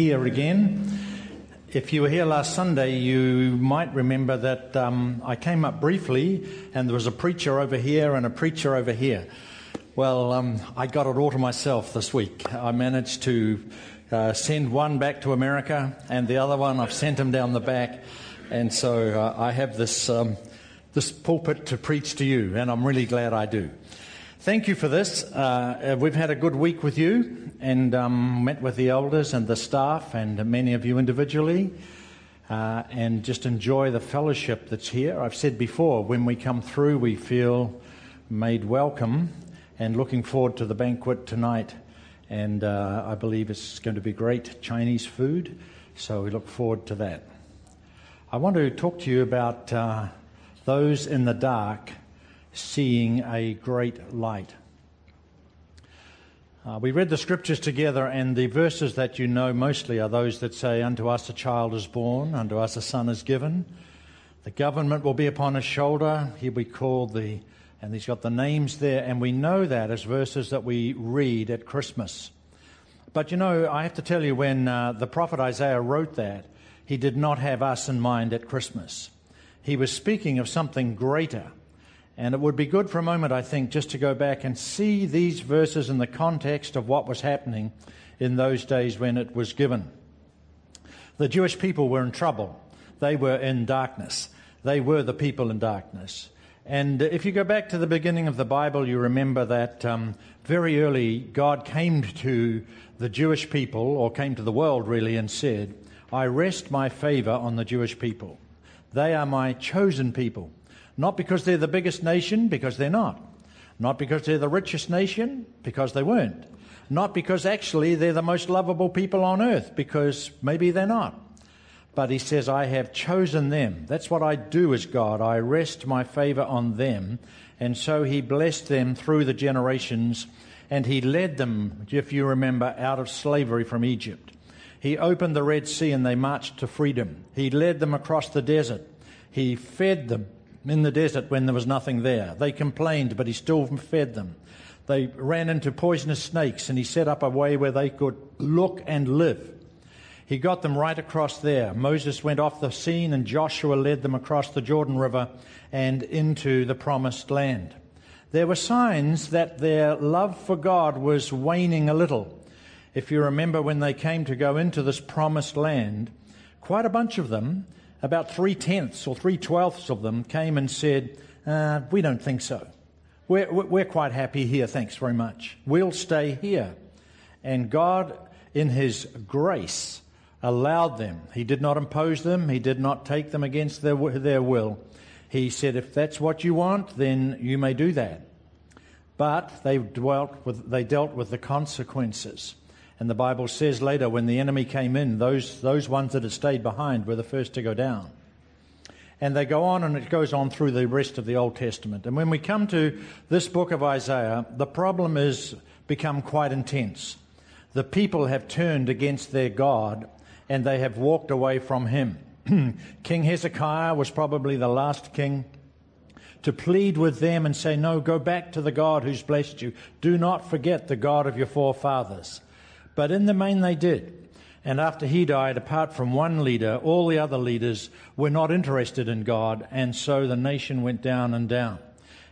here again. If you were here last Sunday, you might remember that um, I came up briefly and there was a preacher over here and a preacher over here. Well, um, I got it all to myself this week. I managed to uh, send one back to America and the other one I've sent him down the back. And so uh, I have this, um, this pulpit to preach to you, and I'm really glad I do. Thank you for this. Uh, we've had a good week with you and um, met with the elders and the staff and many of you individually. Uh, and just enjoy the fellowship that's here. I've said before, when we come through, we feel made welcome and looking forward to the banquet tonight. And uh, I believe it's going to be great Chinese food, so we look forward to that. I want to talk to you about uh, those in the dark seeing a great light. Uh, we read the scriptures together, and the verses that you know mostly are those that say, Unto us a child is born, unto us a son is given. The government will be upon his shoulder. He'll be called the, and he's got the names there, and we know that as verses that we read at Christmas. But you know, I have to tell you, when uh, the prophet Isaiah wrote that, he did not have us in mind at Christmas. He was speaking of something greater. And it would be good for a moment, I think, just to go back and see these verses in the context of what was happening in those days when it was given. The Jewish people were in trouble. They were in darkness. They were the people in darkness. And if you go back to the beginning of the Bible, you remember that um, very early God came to the Jewish people, or came to the world really, and said, I rest my favor on the Jewish people. They are my chosen people. Not because they're the biggest nation, because they're not. Not because they're the richest nation, because they weren't. Not because actually they're the most lovable people on earth, because maybe they're not. But he says, I have chosen them. That's what I do as God. I rest my favor on them. And so he blessed them through the generations, and he led them, if you remember, out of slavery from Egypt. He opened the Red Sea and they marched to freedom. He led them across the desert. He fed them in the desert when there was nothing there. They complained, but he still fed them. They ran into poisonous snakes, and he set up a way where they could look and live. He got them right across there. Moses went off the scene, and Joshua led them across the Jordan River and into the promised land. There were signs that their love for God was waning a little. If you remember when they came to go into this promised land, quite a bunch of them about three tenths or three twelfths of them came and said, uh, We don't think so. We're, we're quite happy here, thanks very much. We'll stay here. And God, in His grace, allowed them. He did not impose them, He did not take them against their, their will. He said, If that's what you want, then you may do that. But they, dwelt with, they dealt with the consequences. And the Bible says later, when the enemy came in, those, those ones that had stayed behind were the first to go down. And they go on, and it goes on through the rest of the Old Testament. And when we come to this book of Isaiah, the problem has become quite intense. The people have turned against their God, and they have walked away from him. king Hezekiah was probably the last king to plead with them and say, No, go back to the God who's blessed you. Do not forget the God of your forefathers. But in the main, they did. And after he died, apart from one leader, all the other leaders were not interested in God, and so the nation went down and down.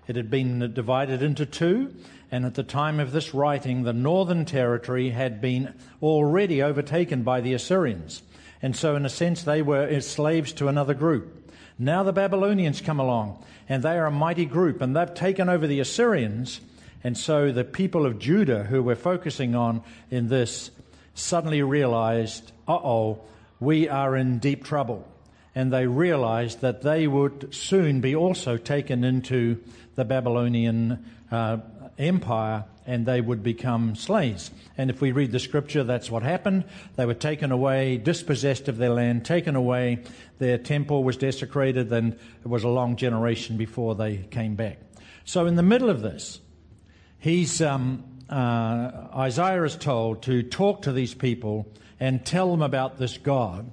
It had been divided into two, and at the time of this writing, the northern territory had been already overtaken by the Assyrians. And so, in a sense, they were slaves to another group. Now the Babylonians come along, and they are a mighty group, and they've taken over the Assyrians, and so the people of Judah, who we're focusing on in this, suddenly realized, uh oh, we are in deep trouble. And they realized that they would soon be also taken into the Babylonian uh, empire and they would become slaves. And if we read the scripture, that's what happened. They were taken away, dispossessed of their land, taken away. Their temple was desecrated, and it was a long generation before they came back. So, in the middle of this, he's, um, uh, Isaiah is told to talk to these people and tell them about this God,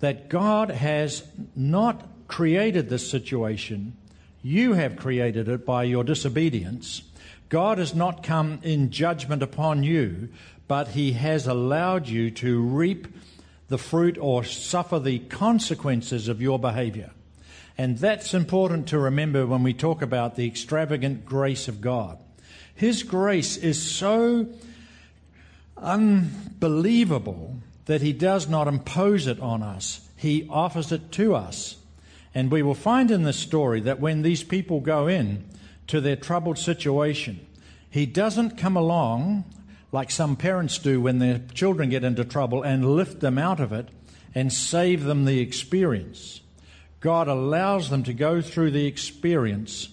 that God has not created this situation. You have created it by your disobedience. God has not come in judgment upon you, but He has allowed you to reap the fruit or suffer the consequences of your behavior. And that's important to remember when we talk about the extravagant grace of God. His grace is so unbelievable that He does not impose it on us, He offers it to us. And we will find in this story that when these people go in to their troubled situation, He doesn't come along like some parents do when their children get into trouble and lift them out of it and save them the experience. God allows them to go through the experience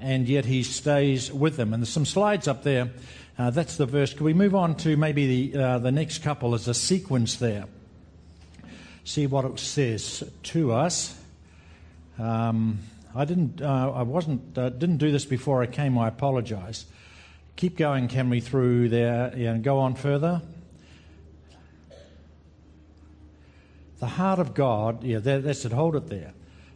and yet He stays with them. And there's some slides up there. Uh, that's the verse. Can we move on to maybe the, uh, the next couple? as a sequence there. See what it says to us. Um, I didn't. Uh, I wasn't. Uh, didn't do this before I came. I apologise. Keep going, can we, through there and go on further? The heart of God, yeah, that's it, hold it there.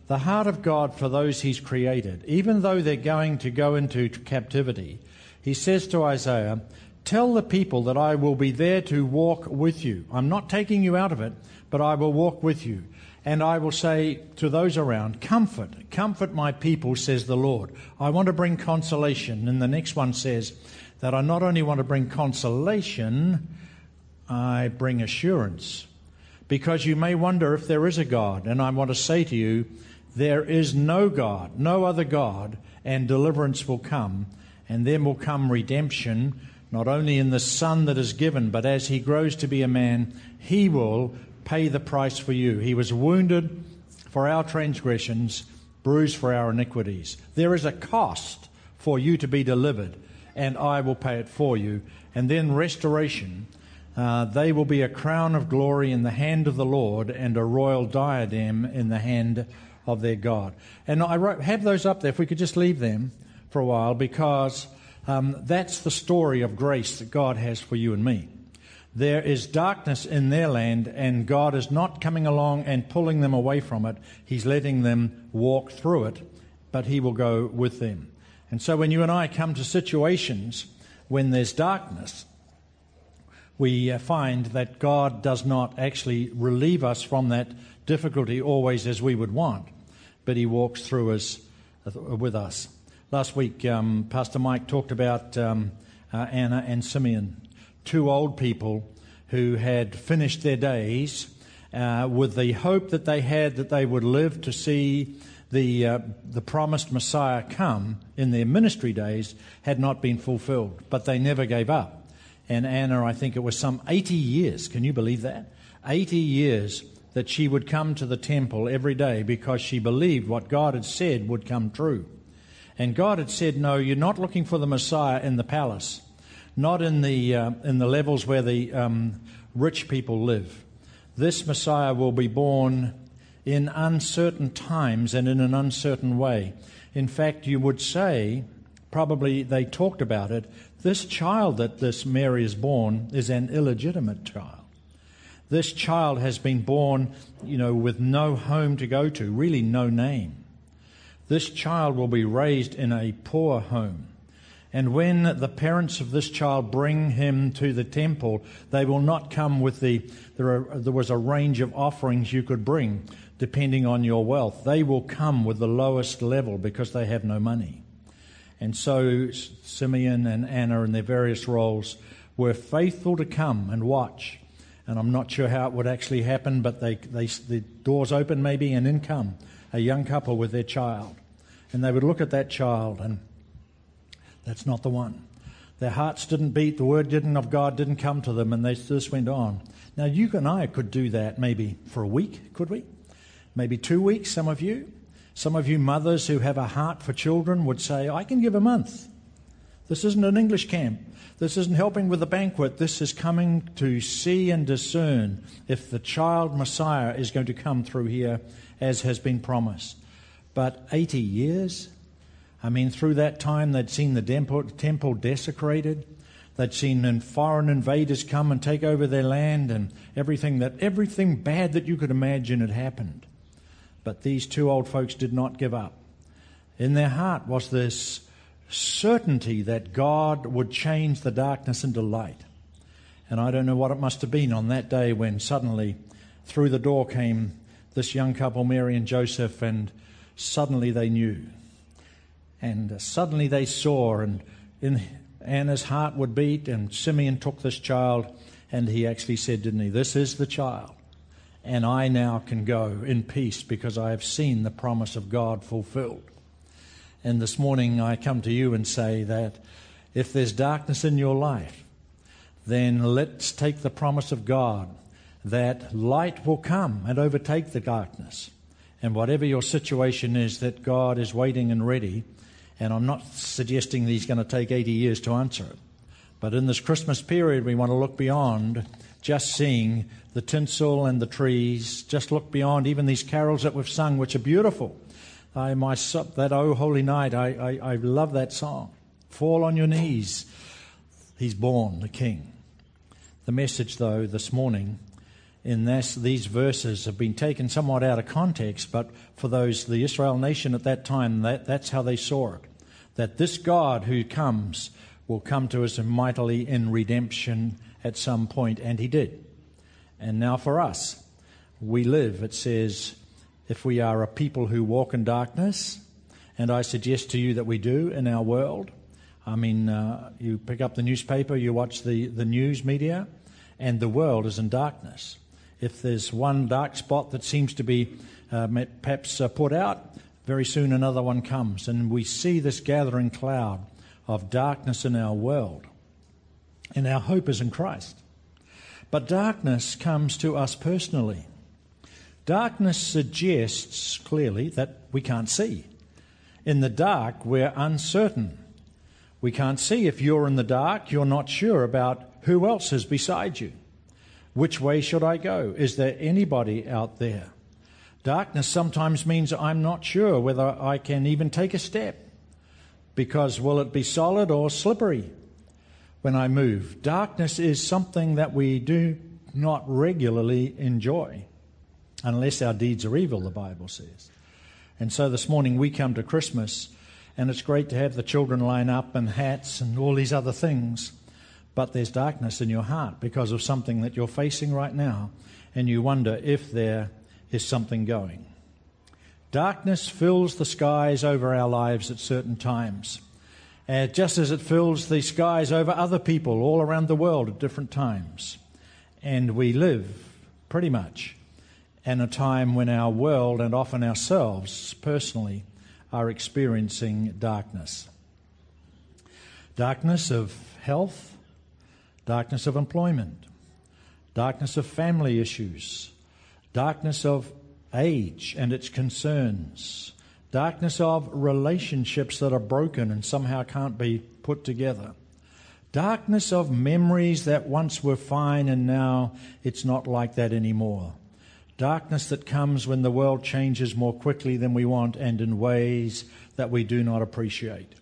The heart of God for those He's created, even though they're going to go into captivity, He says to Isaiah, Tell the people that I will be there to walk with you. I'm not taking you out of it, but I will walk with you. And I will say to those around, Comfort, comfort my people, says the Lord. I want to bring consolation. And the next one says that I not only want to bring consolation, I bring assurance. Because you may wonder if there is a God. And I want to say to you, there is no God, no other God, and deliverance will come. And then will come redemption, not only in the Son that is given, but as he grows to be a man, he will pay the price for you. He was wounded for our transgressions, bruised for our iniquities. There is a cost for you to be delivered, and I will pay it for you. And then restoration. Uh, they will be a crown of glory in the hand of the Lord and a royal diadem in the hand of their God. And I wrote, have those up there if we could just leave them for a while because um, that's the story of grace that God has for you and me. There is darkness in their land, and God is not coming along and pulling them away from it. He's letting them walk through it, but He will go with them. And so when you and I come to situations when there's darkness, we uh, find that God does not actually relieve us from that difficulty always as we would want, but He walks through us uh, with us. Last week, um, Pastor Mike talked about um, uh, Anna and Simeon two old people who had finished their days uh, with the hope that they had that they would live to see the, uh, the promised Messiah come in their ministry days had not been fulfilled. But they never gave up. And Anna, I think it was some 80 years. Can you believe that? 80 years that she would come to the temple every day because she believed what God had said would come true. And God had said, No, you're not looking for the Messiah in the palace not in the, uh, in the levels where the um, rich people live. This Messiah will be born in uncertain times and in an uncertain way. In fact, you would say, probably they talked about it, this child that this Mary is born is an illegitimate child. This child has been born, you know, with no home to go to, really no name. This child will be raised in a poor home. And when the parents of this child bring him to the temple, they will not come with the, there, are, there was a range of offerings you could bring depending on your wealth. They will come with the lowest level because they have no money. And so Simeon and Anna, in their various roles, were faithful to come and watch. And I'm not sure how it would actually happen, but they, they, the doors open maybe, and in come a young couple with their child. And they would look at that child and that's not the one. Their hearts didn't beat, the word didn't of God didn't come to them, and they just went on. Now, you and I could do that maybe for a week, could we? Maybe two weeks, some of you. Some of you mothers who have a heart for children would say, I can give a month. This isn't an English camp. This isn't helping with the banquet. This is coming to see and discern if the child Messiah is going to come through here as has been promised. But 80 years? I mean, through that time, they'd seen the temple desecrated. They'd seen foreign invaders come and take over their land, and everything that everything bad that you could imagine had happened. But these two old folks did not give up. In their heart was this certainty that God would change the darkness into light. And I don't know what it must have been on that day when suddenly through the door came this young couple, Mary and Joseph, and suddenly they knew. And suddenly they saw, and in Anna's heart would beat, and Simeon took this child, and he actually said, didn't he, This is the child. And I now can go in peace because I have seen the promise of God fulfilled. And this morning I come to you and say that if there's darkness in your life, then let's take the promise of God that light will come and overtake the darkness. And whatever your situation is, that God is waiting and ready. And I'm not suggesting that He's going to take 80 years to answer it. But in this Christmas period, we want to look beyond just seeing the tinsel and the trees, just look beyond even these carols that we've sung, which are beautiful. I, my, that Oh Holy Night, I, I, I love that song. Fall on your knees. He's born, the King. The message, though, this morning in this, these verses have been taken somewhat out of context, but for those, the Israel nation at that time, that, that's how they saw it. That this God who comes will come to us mightily in redemption at some point, and he did. And now for us, we live, it says, if we are a people who walk in darkness, and I suggest to you that we do in our world. I mean, uh, you pick up the newspaper, you watch the, the news media, and the world is in darkness if there's one dark spot that seems to be uh, perhaps uh, put out, very soon another one comes. And we see this gathering cloud of darkness in our world. And our hope is in Christ. But darkness comes to us personally. Darkness suggests clearly that we can't see. In the dark, we're uncertain. We can't see. If you're in the dark, you're not sure about who else is beside you. Which way should I go? Is there anybody out there? Darkness sometimes means I'm not sure whether I can even take a step because will it be solid or slippery when I move? Darkness is something that we do not regularly enjoy unless our deeds are evil, the Bible says. And so this morning we come to Christmas and it's great to have the children line up and hats and all these other things but there's darkness in your heart because of something that you're facing right now, and you wonder if there is something going. Darkness fills the skies over our lives at certain times, uh, just as it fills the skies over other people all around the world at different times. And we live pretty much in a time when our world and often ourselves personally are experiencing darkness. Darkness of health, darkness of employment, darkness of family issues, darkness of age and its concerns, darkness of relationships that are broken and somehow can't be put together, darkness of memories that once were fine and now it's not like that anymore. Darkness that comes when the world changes more quickly than we want and in ways that we do not appreciate.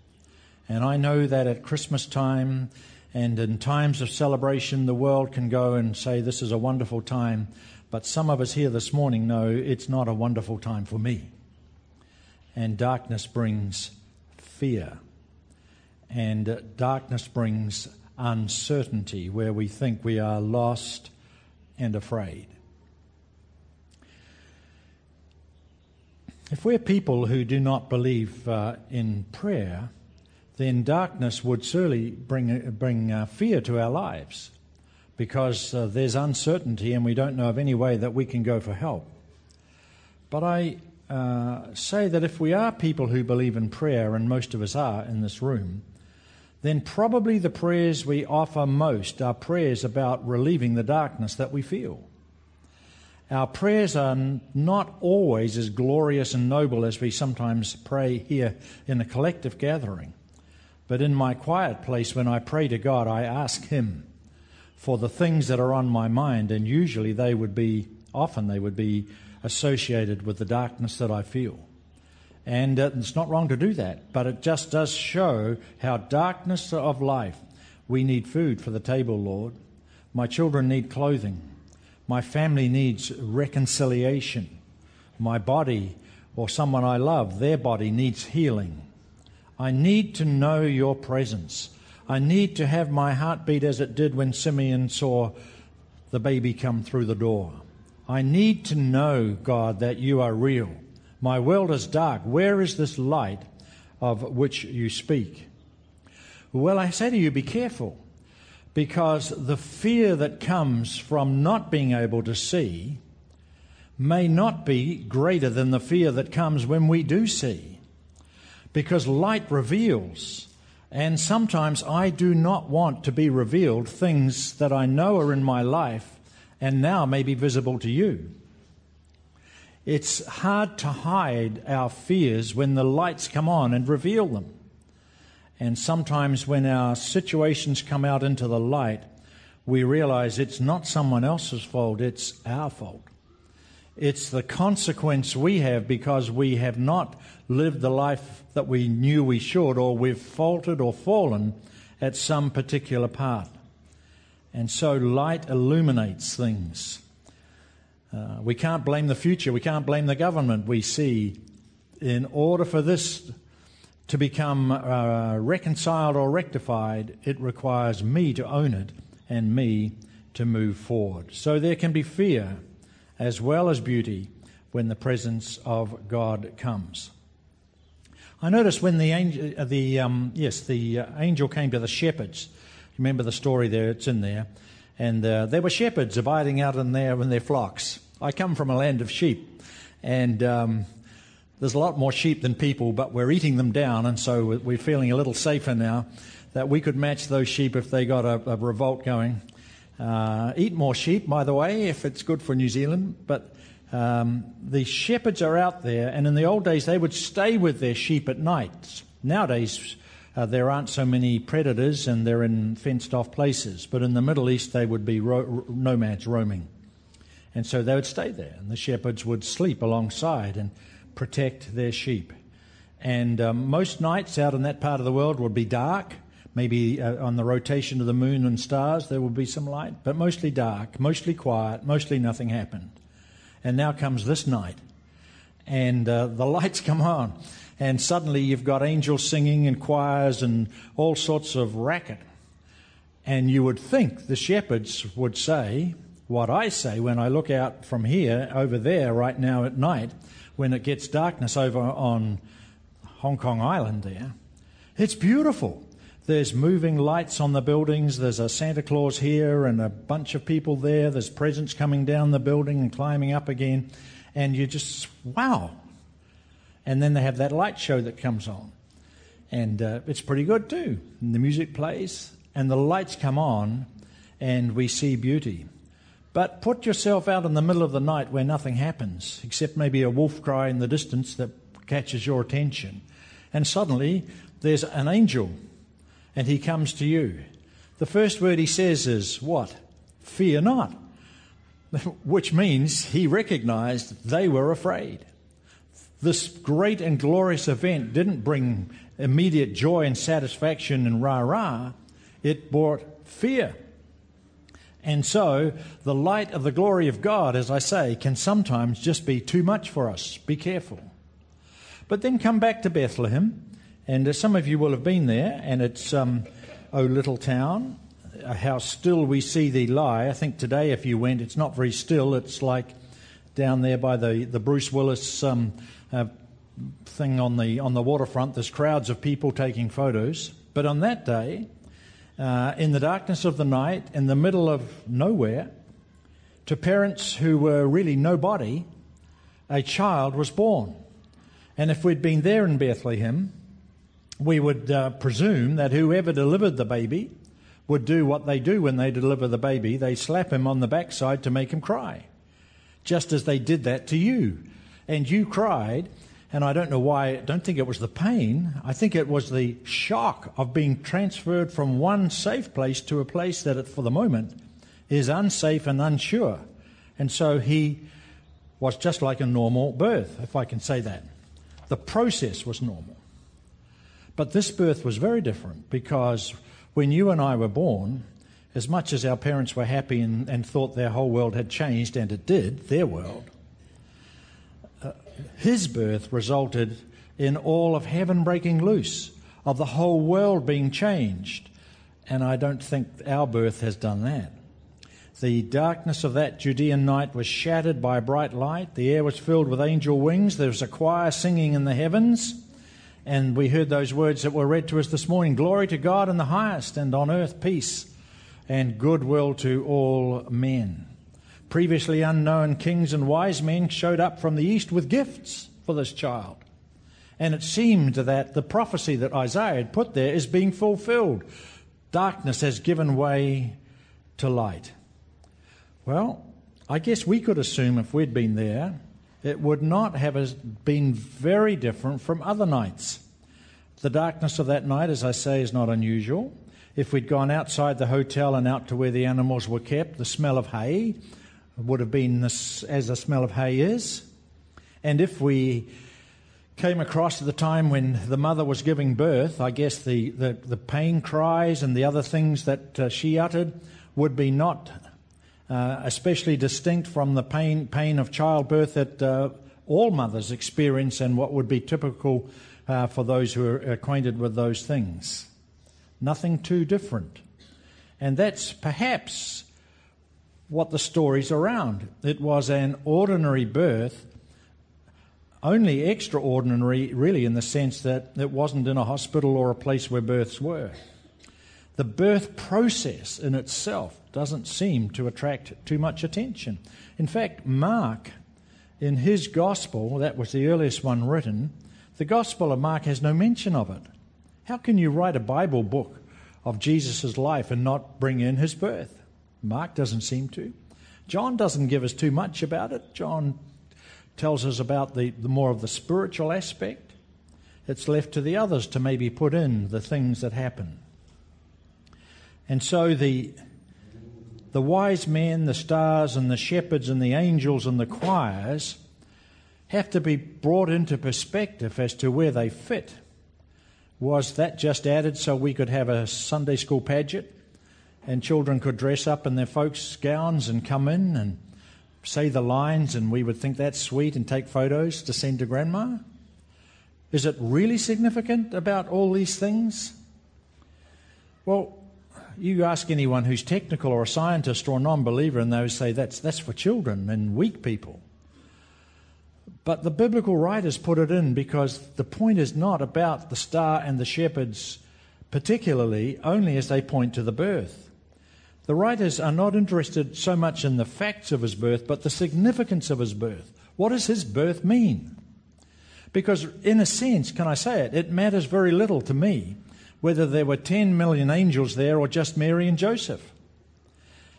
And I know that at Christmas time, and in times of celebration, the world can go and say, This is a wonderful time. But some of us here this morning know it's not a wonderful time for me. And darkness brings fear. And darkness brings uncertainty where we think we are lost and afraid. If we're people who do not believe uh, in prayer, then darkness would surely bring, bring uh, fear to our lives because uh, there's uncertainty and we don't know of any way that we can go for help. But I uh, say that if we are people who believe in prayer, and most of us are in this room, then probably the prayers we offer most are prayers about relieving the darkness that we feel. Our prayers are not always as glorious and noble as we sometimes pray here in a collective gathering. But in my quiet place, when I pray to God, I ask Him for the things that are on my mind, and usually they would be, often they would be associated with the darkness that I feel. And uh, it's not wrong to do that, but it just does show how darkness of life, we need food for the table, Lord. My children need clothing. My family needs reconciliation. My body or someone I love, their body needs healing. I need to know your presence. I need to have my heart beat as it did when Simeon saw the baby come through the door. I need to know, God, that you are real. My world is dark. Where is this light of which you speak? Well, I say to you, be careful, because the fear that comes from not being able to see may not be greater than the fear that comes when we do see. Because light reveals, and sometimes I do not want to be revealed things that I know are in my life and now may be visible to you. It's hard to hide our fears when the lights come on and reveal them. And sometimes when our situations come out into the light, we realize it's not someone else's fault, it's our fault. It's the consequence we have because we have not lived the life that we knew we should, or we've faltered or fallen at some particular part. And so light illuminates things. Uh, we can't blame the future. We can't blame the government. We see, in order for this to become uh, reconciled or rectified, it requires me to own it and me to move forward. So there can be fear as well as beauty when the presence of God comes. I noticed when the angel, uh, the um, yes, the uh, angel came to the shepherds. Remember the story there; it's in there. And uh, there were shepherds abiding out in there in their flocks. I come from a land of sheep, and um, there's a lot more sheep than people, but we're eating them down, and so we're feeling a little safer now that we could match those sheep if they got a, a revolt going. Uh, eat more sheep, by the way, if it's good for New Zealand. But um, the shepherds are out there, and in the old days they would stay with their sheep at night. Nowadays, uh, there aren't so many predators and they're in fenced off places. But in the Middle East, they would be ro- nomads roaming. And so they would stay there, and the shepherds would sleep alongside and protect their sheep. And um, most nights out in that part of the world would be dark. Maybe uh, on the rotation of the moon and stars, there would be some light, but mostly dark, mostly quiet, mostly nothing happened. And now comes this night, and uh, the lights come on and suddenly you've got angels singing and choirs and all sorts of racket. And you would think the shepherds would say what I say when I look out from here over there right now at night when it gets darkness over on Hong Kong Island there. It's beautiful. There's moving lights on the buildings. There's a Santa Claus here and a bunch of people there. There's presents coming down the building and climbing up again. And you just, wow, and then they have that light show that comes on. And uh, it's pretty good too. And the music plays, and the lights come on, and we see beauty. But put yourself out in the middle of the night where nothing happens, except maybe a wolf cry in the distance that catches your attention. And suddenly there's an angel, and he comes to you. The first word he says is, What? Fear not. Which means he recognized they were afraid. This great and glorious event didn't bring immediate joy and satisfaction and rah rah, it brought fear. And so, the light of the glory of God, as I say, can sometimes just be too much for us. Be careful. But then come back to Bethlehem, and uh, some of you will have been there, and it's, um, little town, how still we see thee lie. I think today, if you went, it's not very still. It's like down there by the, the Bruce Willis um, uh, thing on the on the waterfront. There's crowds of people taking photos. But on that day, uh, in the darkness of the night, in the middle of nowhere, to parents who were really nobody, a child was born. And if we'd been there in Bethlehem, we would uh, presume that whoever delivered the baby would do what they do when they deliver the baby. They slap him on the backside to make him cry, just as they did that to you and you cried. And I don't know why, I don't think it was the pain. I think it was the shock of being transferred from one safe place to a place that, for the moment, is unsafe and unsure. And so he was just like a normal birth, if I can say that. The process was normal. But this birth was very different because when you and I were born, as much as our parents were happy and, and thought their whole world had changed, and it did, their world, his birth resulted in all of heaven breaking loose, of the whole world being changed. And I don't think our birth has done that. The darkness of that Judean night was shattered by bright light. The air was filled with angel wings. There was a choir singing in the heavens. And we heard those words that were read to us this morning Glory to God in the highest, and on earth peace and goodwill to all men. Previously unknown kings and wise men showed up from the east with gifts for this child. And it seemed that the prophecy that Isaiah had put there is being fulfilled. Darkness has given way to light. Well, I guess we could assume if we'd been there, it would not have been very different from other nights. The darkness of that night, as I say, is not unusual. If we'd gone outside the hotel and out to where the animals were kept, the smell of hay would have been this, as the smell of hay is. And if we came across the time when the mother was giving birth, I guess the, the, the pain cries and the other things that uh, she uttered would be not uh, especially distinct from the pain, pain of childbirth that uh, all mothers experience and what would be typical uh, for those who are acquainted with those things. Nothing too different. And that's perhaps what the story's around. It was an ordinary birth, only extraordinary, really, in the sense that it wasn't in a hospital or a place where births were. The birth process in itself doesn't seem to attract too much attention. In fact, Mark, in his gospel, that was the earliest one written, the gospel of Mark has no mention of it. How can you write a Bible book of Jesus' life and not bring in his birth? Mark doesn't seem to. John doesn't give us too much about it. John tells us about the, the more of the spiritual aspect. It's left to the others to maybe put in the things that happen. And so the the wise men, the stars, and the shepherds, and the angels, and the choirs have to be brought into perspective as to where they fit. Was that just added so we could have a Sunday school pageant and children could dress up in their folks' gowns and come in and say the lines and we would think that's sweet and take photos to send to grandma? Is it really significant about all these things? Well, you ask anyone who's technical or a scientist or a non believer, and they would say that's, that's for children and weak people. But the biblical writers put it in because the point is not about the star and the shepherds, particularly, only as they point to the birth. The writers are not interested so much in the facts of his birth, but the significance of his birth. What does his birth mean? Because, in a sense, can I say it, it matters very little to me whether there were 10 million angels there or just Mary and Joseph.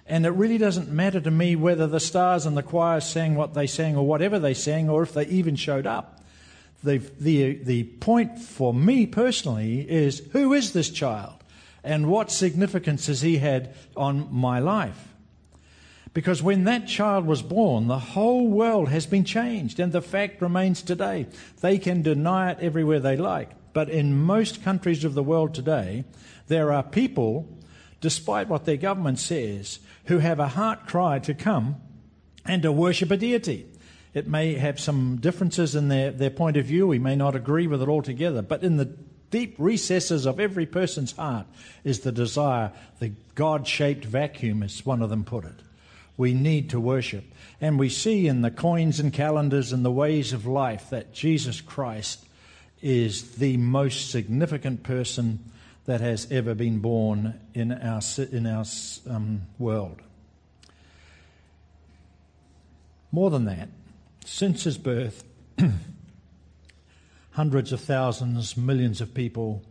And it really doesn't matter to me whether the stars and the choirs sang what they sang or whatever they sang or if they even showed up. The, the, the point for me personally is who is this child and what significance has he had on my life? Because when that child was born, the whole world has been changed, and the fact remains today. They can deny it everywhere they like. But in most countries of the world today, there are people, despite what their government says, who have a heart cry to come and to worship a deity. It may have some differences in their, their point of view. We may not agree with it altogether. But in the deep recesses of every person's heart is the desire, the God shaped vacuum, as one of them put it. We need to worship. And we see in the coins and calendars and the ways of life that Jesus Christ is the most significant person that has ever been born in our, in our um, world. More than that, since his birth, hundreds of thousands, millions of people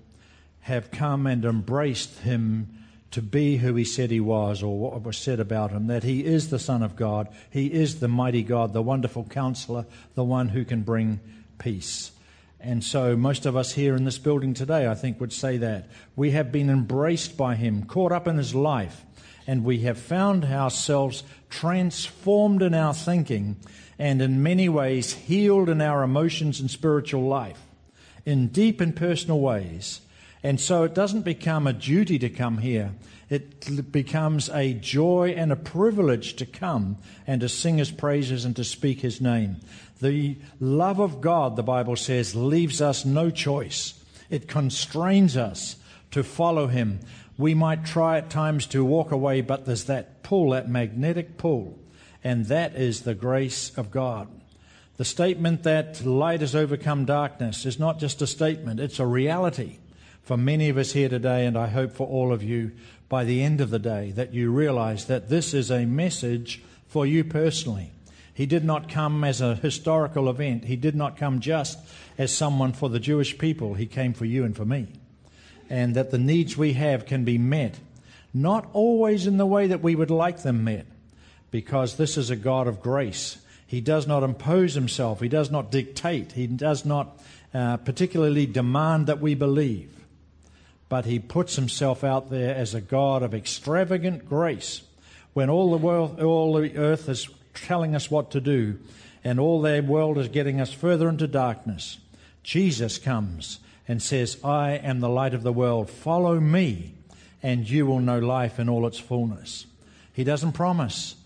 have come and embraced him to be who he said he was, or what was said about him that he is the Son of God, he is the mighty God, the wonderful counselor, the one who can bring peace. And so, most of us here in this building today, I think, would say that. We have been embraced by Him, caught up in His life, and we have found ourselves transformed in our thinking and in many ways healed in our emotions and spiritual life in deep and personal ways. And so, it doesn't become a duty to come here, it becomes a joy and a privilege to come and to sing His praises and to speak His name. The love of God, the Bible says, leaves us no choice. It constrains us to follow Him We might try at times to walk away, but there's that pull, that magnetic pull, and that is the grace of God. The statement that light has overcome darkness is not just a statement, it's a reality for many of us here today, and I hope for all of you by the end of the day that you realize that this is a message for you personally. He did not come as a historical event. He did not come just as someone for the Jewish people. He came for you and for me. And that the needs we have can be met, not always in the way that we would like them met, because this is a God of grace. He does not impose himself, he does not dictate, he does not uh, particularly demand that we believe. But he puts himself out there as a God of extravagant grace. When all the world, all the earth is telling us what to do, and all their world is getting us further into darkness. Jesus comes and says, I am the light of the world. Follow me, and you will know life in all its fullness. He doesn't promise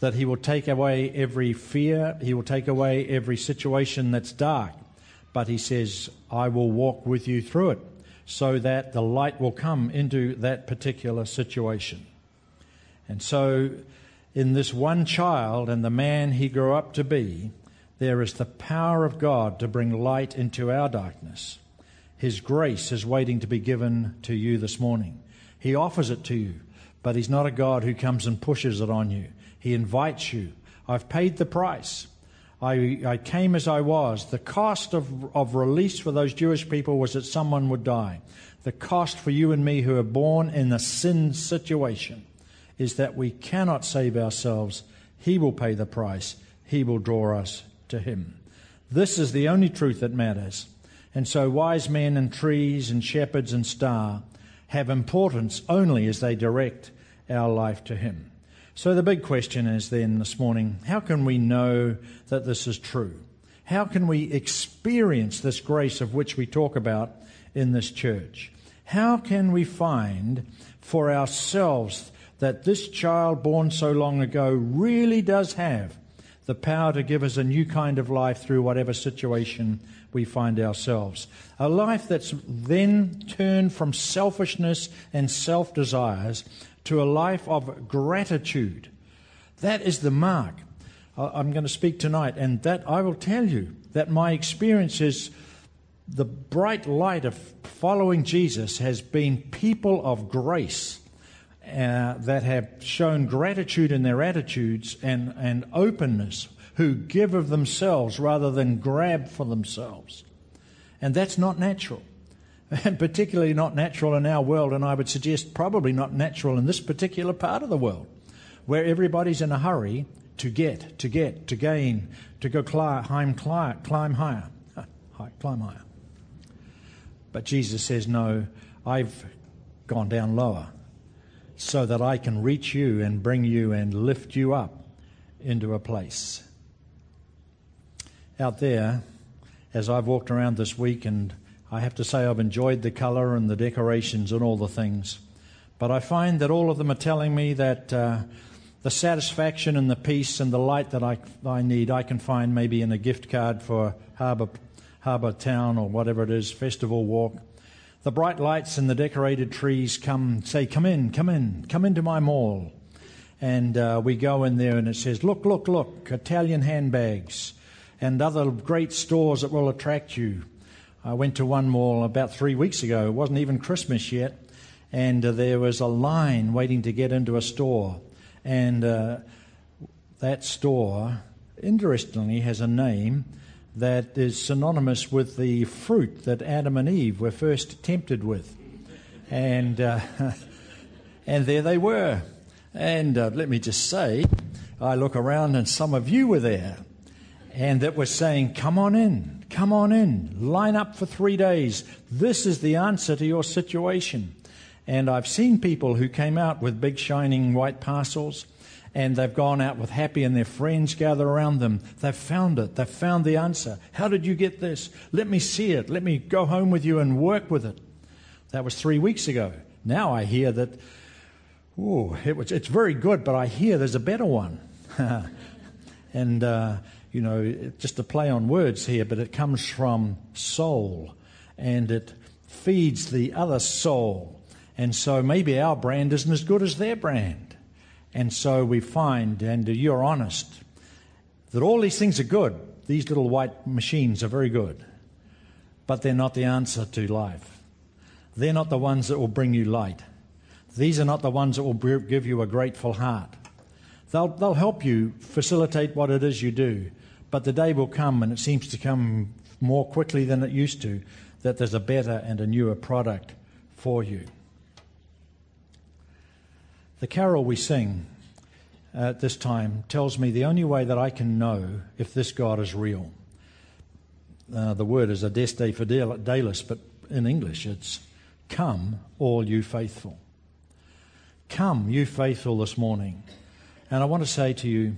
that He will take away every fear, He will take away every situation that's dark, but He says, I will walk with you through it so that the light will come into that particular situation. And so in this one child and the man he grew up to be, there is the power of God to bring light into our darkness. His grace is waiting to be given to you this morning. He offers it to you, but He's not a God who comes and pushes it on you. He invites you. I've paid the price. I, I came as I was. The cost of, of release for those Jewish people was that someone would die. The cost for you and me who are born in a sin situation is that we cannot save ourselves. He will pay the price, He will draw us to Him. This is the only truth that matters. And so, wise men and trees and shepherds and star have importance only as they direct our life to Him. So, the big question is then this morning how can we know that this is true? How can we experience this grace of which we talk about in this church? How can we find for ourselves that this child born so long ago really does have the power to give us a new kind of life through whatever situation we find ourselves. A life that's then turned from selfishness and self desires to a life of gratitude. That is the mark. I'm going to speak tonight, and that I will tell you that my experience is the bright light of following Jesus has been people of grace uh, that have shown gratitude in their attitudes and, and openness, who give of themselves rather than grab for themselves. And that's not natural. And particularly not natural in our world, and I would suggest probably not natural in this particular part of the world, where everybody's in a hurry to get, to get, to gain, to go climb, climb, climb higher, climb higher. But Jesus says, No, I've gone down lower so that I can reach you and bring you and lift you up into a place. Out there, as I've walked around this week, and I have to say I've enjoyed the colour and the decorations and all the things, but I find that all of them are telling me that uh, the satisfaction and the peace and the light that I, I need, I can find maybe in a gift card for Harbour, Harbour Town or whatever it is, Festival Walk. The bright lights and the decorated trees come, say, Come in, come in, come into my mall. And uh, we go in there and it says, Look, look, look, Italian handbags and other great stores that will attract you. I went to one mall about three weeks ago. It wasn't even Christmas yet. And uh, there was a line waiting to get into a store. And uh, that store, interestingly, has a name that is synonymous with the fruit that Adam and Eve were first tempted with. And, uh, and there they were. And uh, let me just say, I look around and some of you were there. And that was saying, Come on in, come on in, line up for three days. This is the answer to your situation. And I've seen people who came out with big shining white parcels and they've gone out with happy and their friends gather around them. They've found it. They've found the answer. How did you get this? Let me see it. Let me go home with you and work with it. That was three weeks ago. Now I hear that, oh, it it's very good, but I hear there's a better one. and, uh, you know, just a play on words here, but it comes from Seoul and it feeds the other soul And so maybe our brand isn't as good as their brand. And so we find, and you're honest, that all these things are good. These little white machines are very good. But they're not the answer to life. They're not the ones that will bring you light. These are not the ones that will give you a grateful heart. They'll, they'll help you facilitate what it is you do. But the day will come, and it seems to come more quickly than it used to, that there's a better and a newer product for you. The carol we sing at this time tells me the only way that I can know if this God is real. Uh, the word is adeste fideles, but in English it's come, all you faithful. Come, you faithful, this morning. And I want to say to you,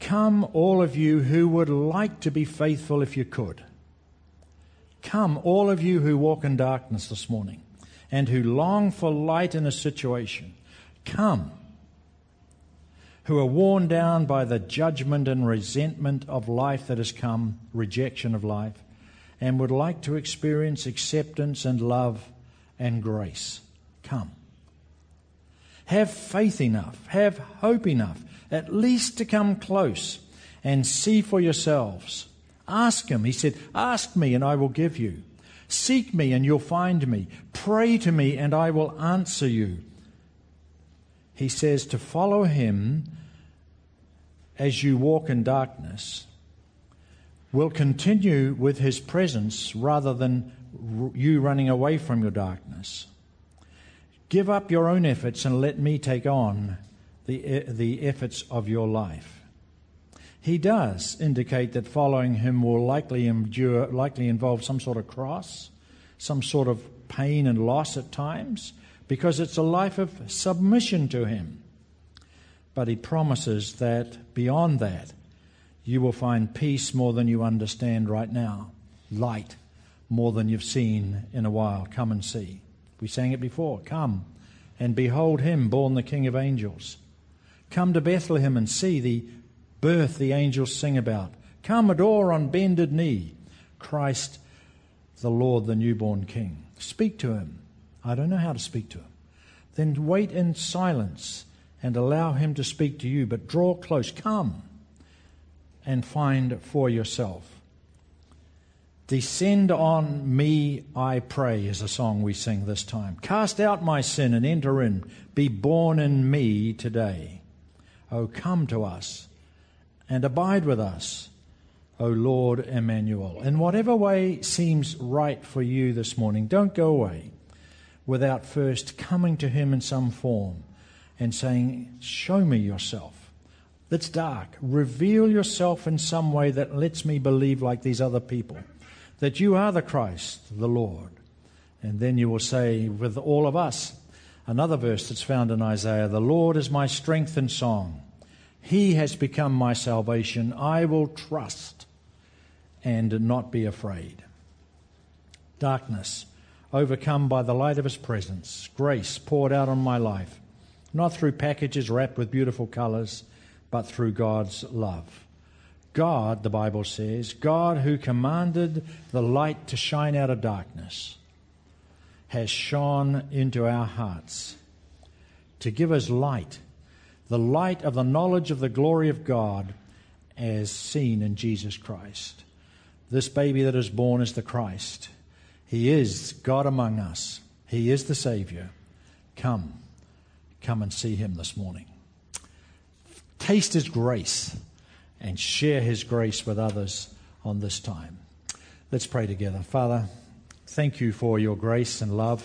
come, all of you who would like to be faithful if you could. Come, all of you who walk in darkness this morning and who long for light in a situation. Come, who are worn down by the judgment and resentment of life that has come, rejection of life, and would like to experience acceptance and love and grace. Come. Have faith enough, have hope enough, at least to come close and see for yourselves. Ask Him. He said, Ask me and I will give you. Seek me and you'll find me. Pray to me and I will answer you. He says to follow Him as you walk in darkness will continue with His presence rather than you running away from your darkness. Give up your own efforts and let me take on the, the efforts of your life. He does indicate that following him will likely endure, likely involve some sort of cross, some sort of pain and loss at times, because it's a life of submission to him. But he promises that beyond that, you will find peace more than you understand right now, light more than you've seen in a while. Come and see. We sang it before. Come and behold him, born the King of angels. Come to Bethlehem and see the birth the angels sing about. Come adore on bended knee Christ the Lord, the newborn King. Speak to him. I don't know how to speak to him. Then wait in silence and allow him to speak to you, but draw close. Come and find for yourself. Descend on me, I pray, is a song we sing this time. Cast out my sin and enter in. Be born in me today. Oh, come to us and abide with us, O Lord Emmanuel. In whatever way seems right for you this morning, don't go away without first coming to Him in some form and saying, Show me yourself. That's dark. Reveal yourself in some way that lets me believe like these other people that you are the Christ, the Lord. And then you will say with all of us, another verse that's found in Isaiah The Lord is my strength and song. He has become my salvation. I will trust and not be afraid. Darkness, overcome by the light of His presence. Grace poured out on my life, not through packages wrapped with beautiful colors, but through God's love. God, the Bible says, God who commanded the light to shine out of darkness, has shone into our hearts to give us light, the light of the knowledge of the glory of God as seen in Jesus Christ. This baby that is born is the Christ. He is God among us. He is the Savior. Come, come and see him this morning. Taste his grace and share His grace with others on this time. Let's pray together. Father, thank you for your grace and love.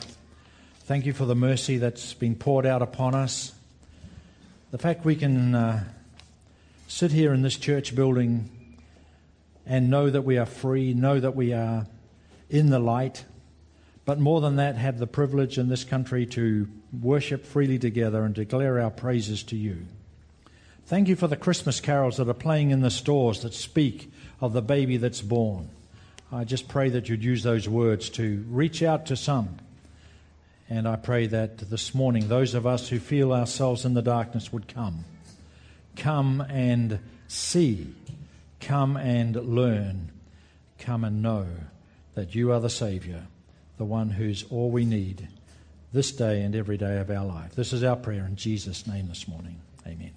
Thank you for the mercy that's been poured out upon us. The fact we can uh, sit here in this church building and know that we are free, know that we are in the light, but more than that, have the privilege in this country to worship freely together and declare our praises to you. Thank you for the Christmas carols that are playing in the stores that speak of the baby that's born. I just pray that you'd use those words to reach out to some. And I pray that this morning, those of us who feel ourselves in the darkness would come. Come and see. Come and learn. Come and know that you are the Savior, the one who's all we need, this day and every day of our life. This is our prayer in Jesus' name this morning. Amen.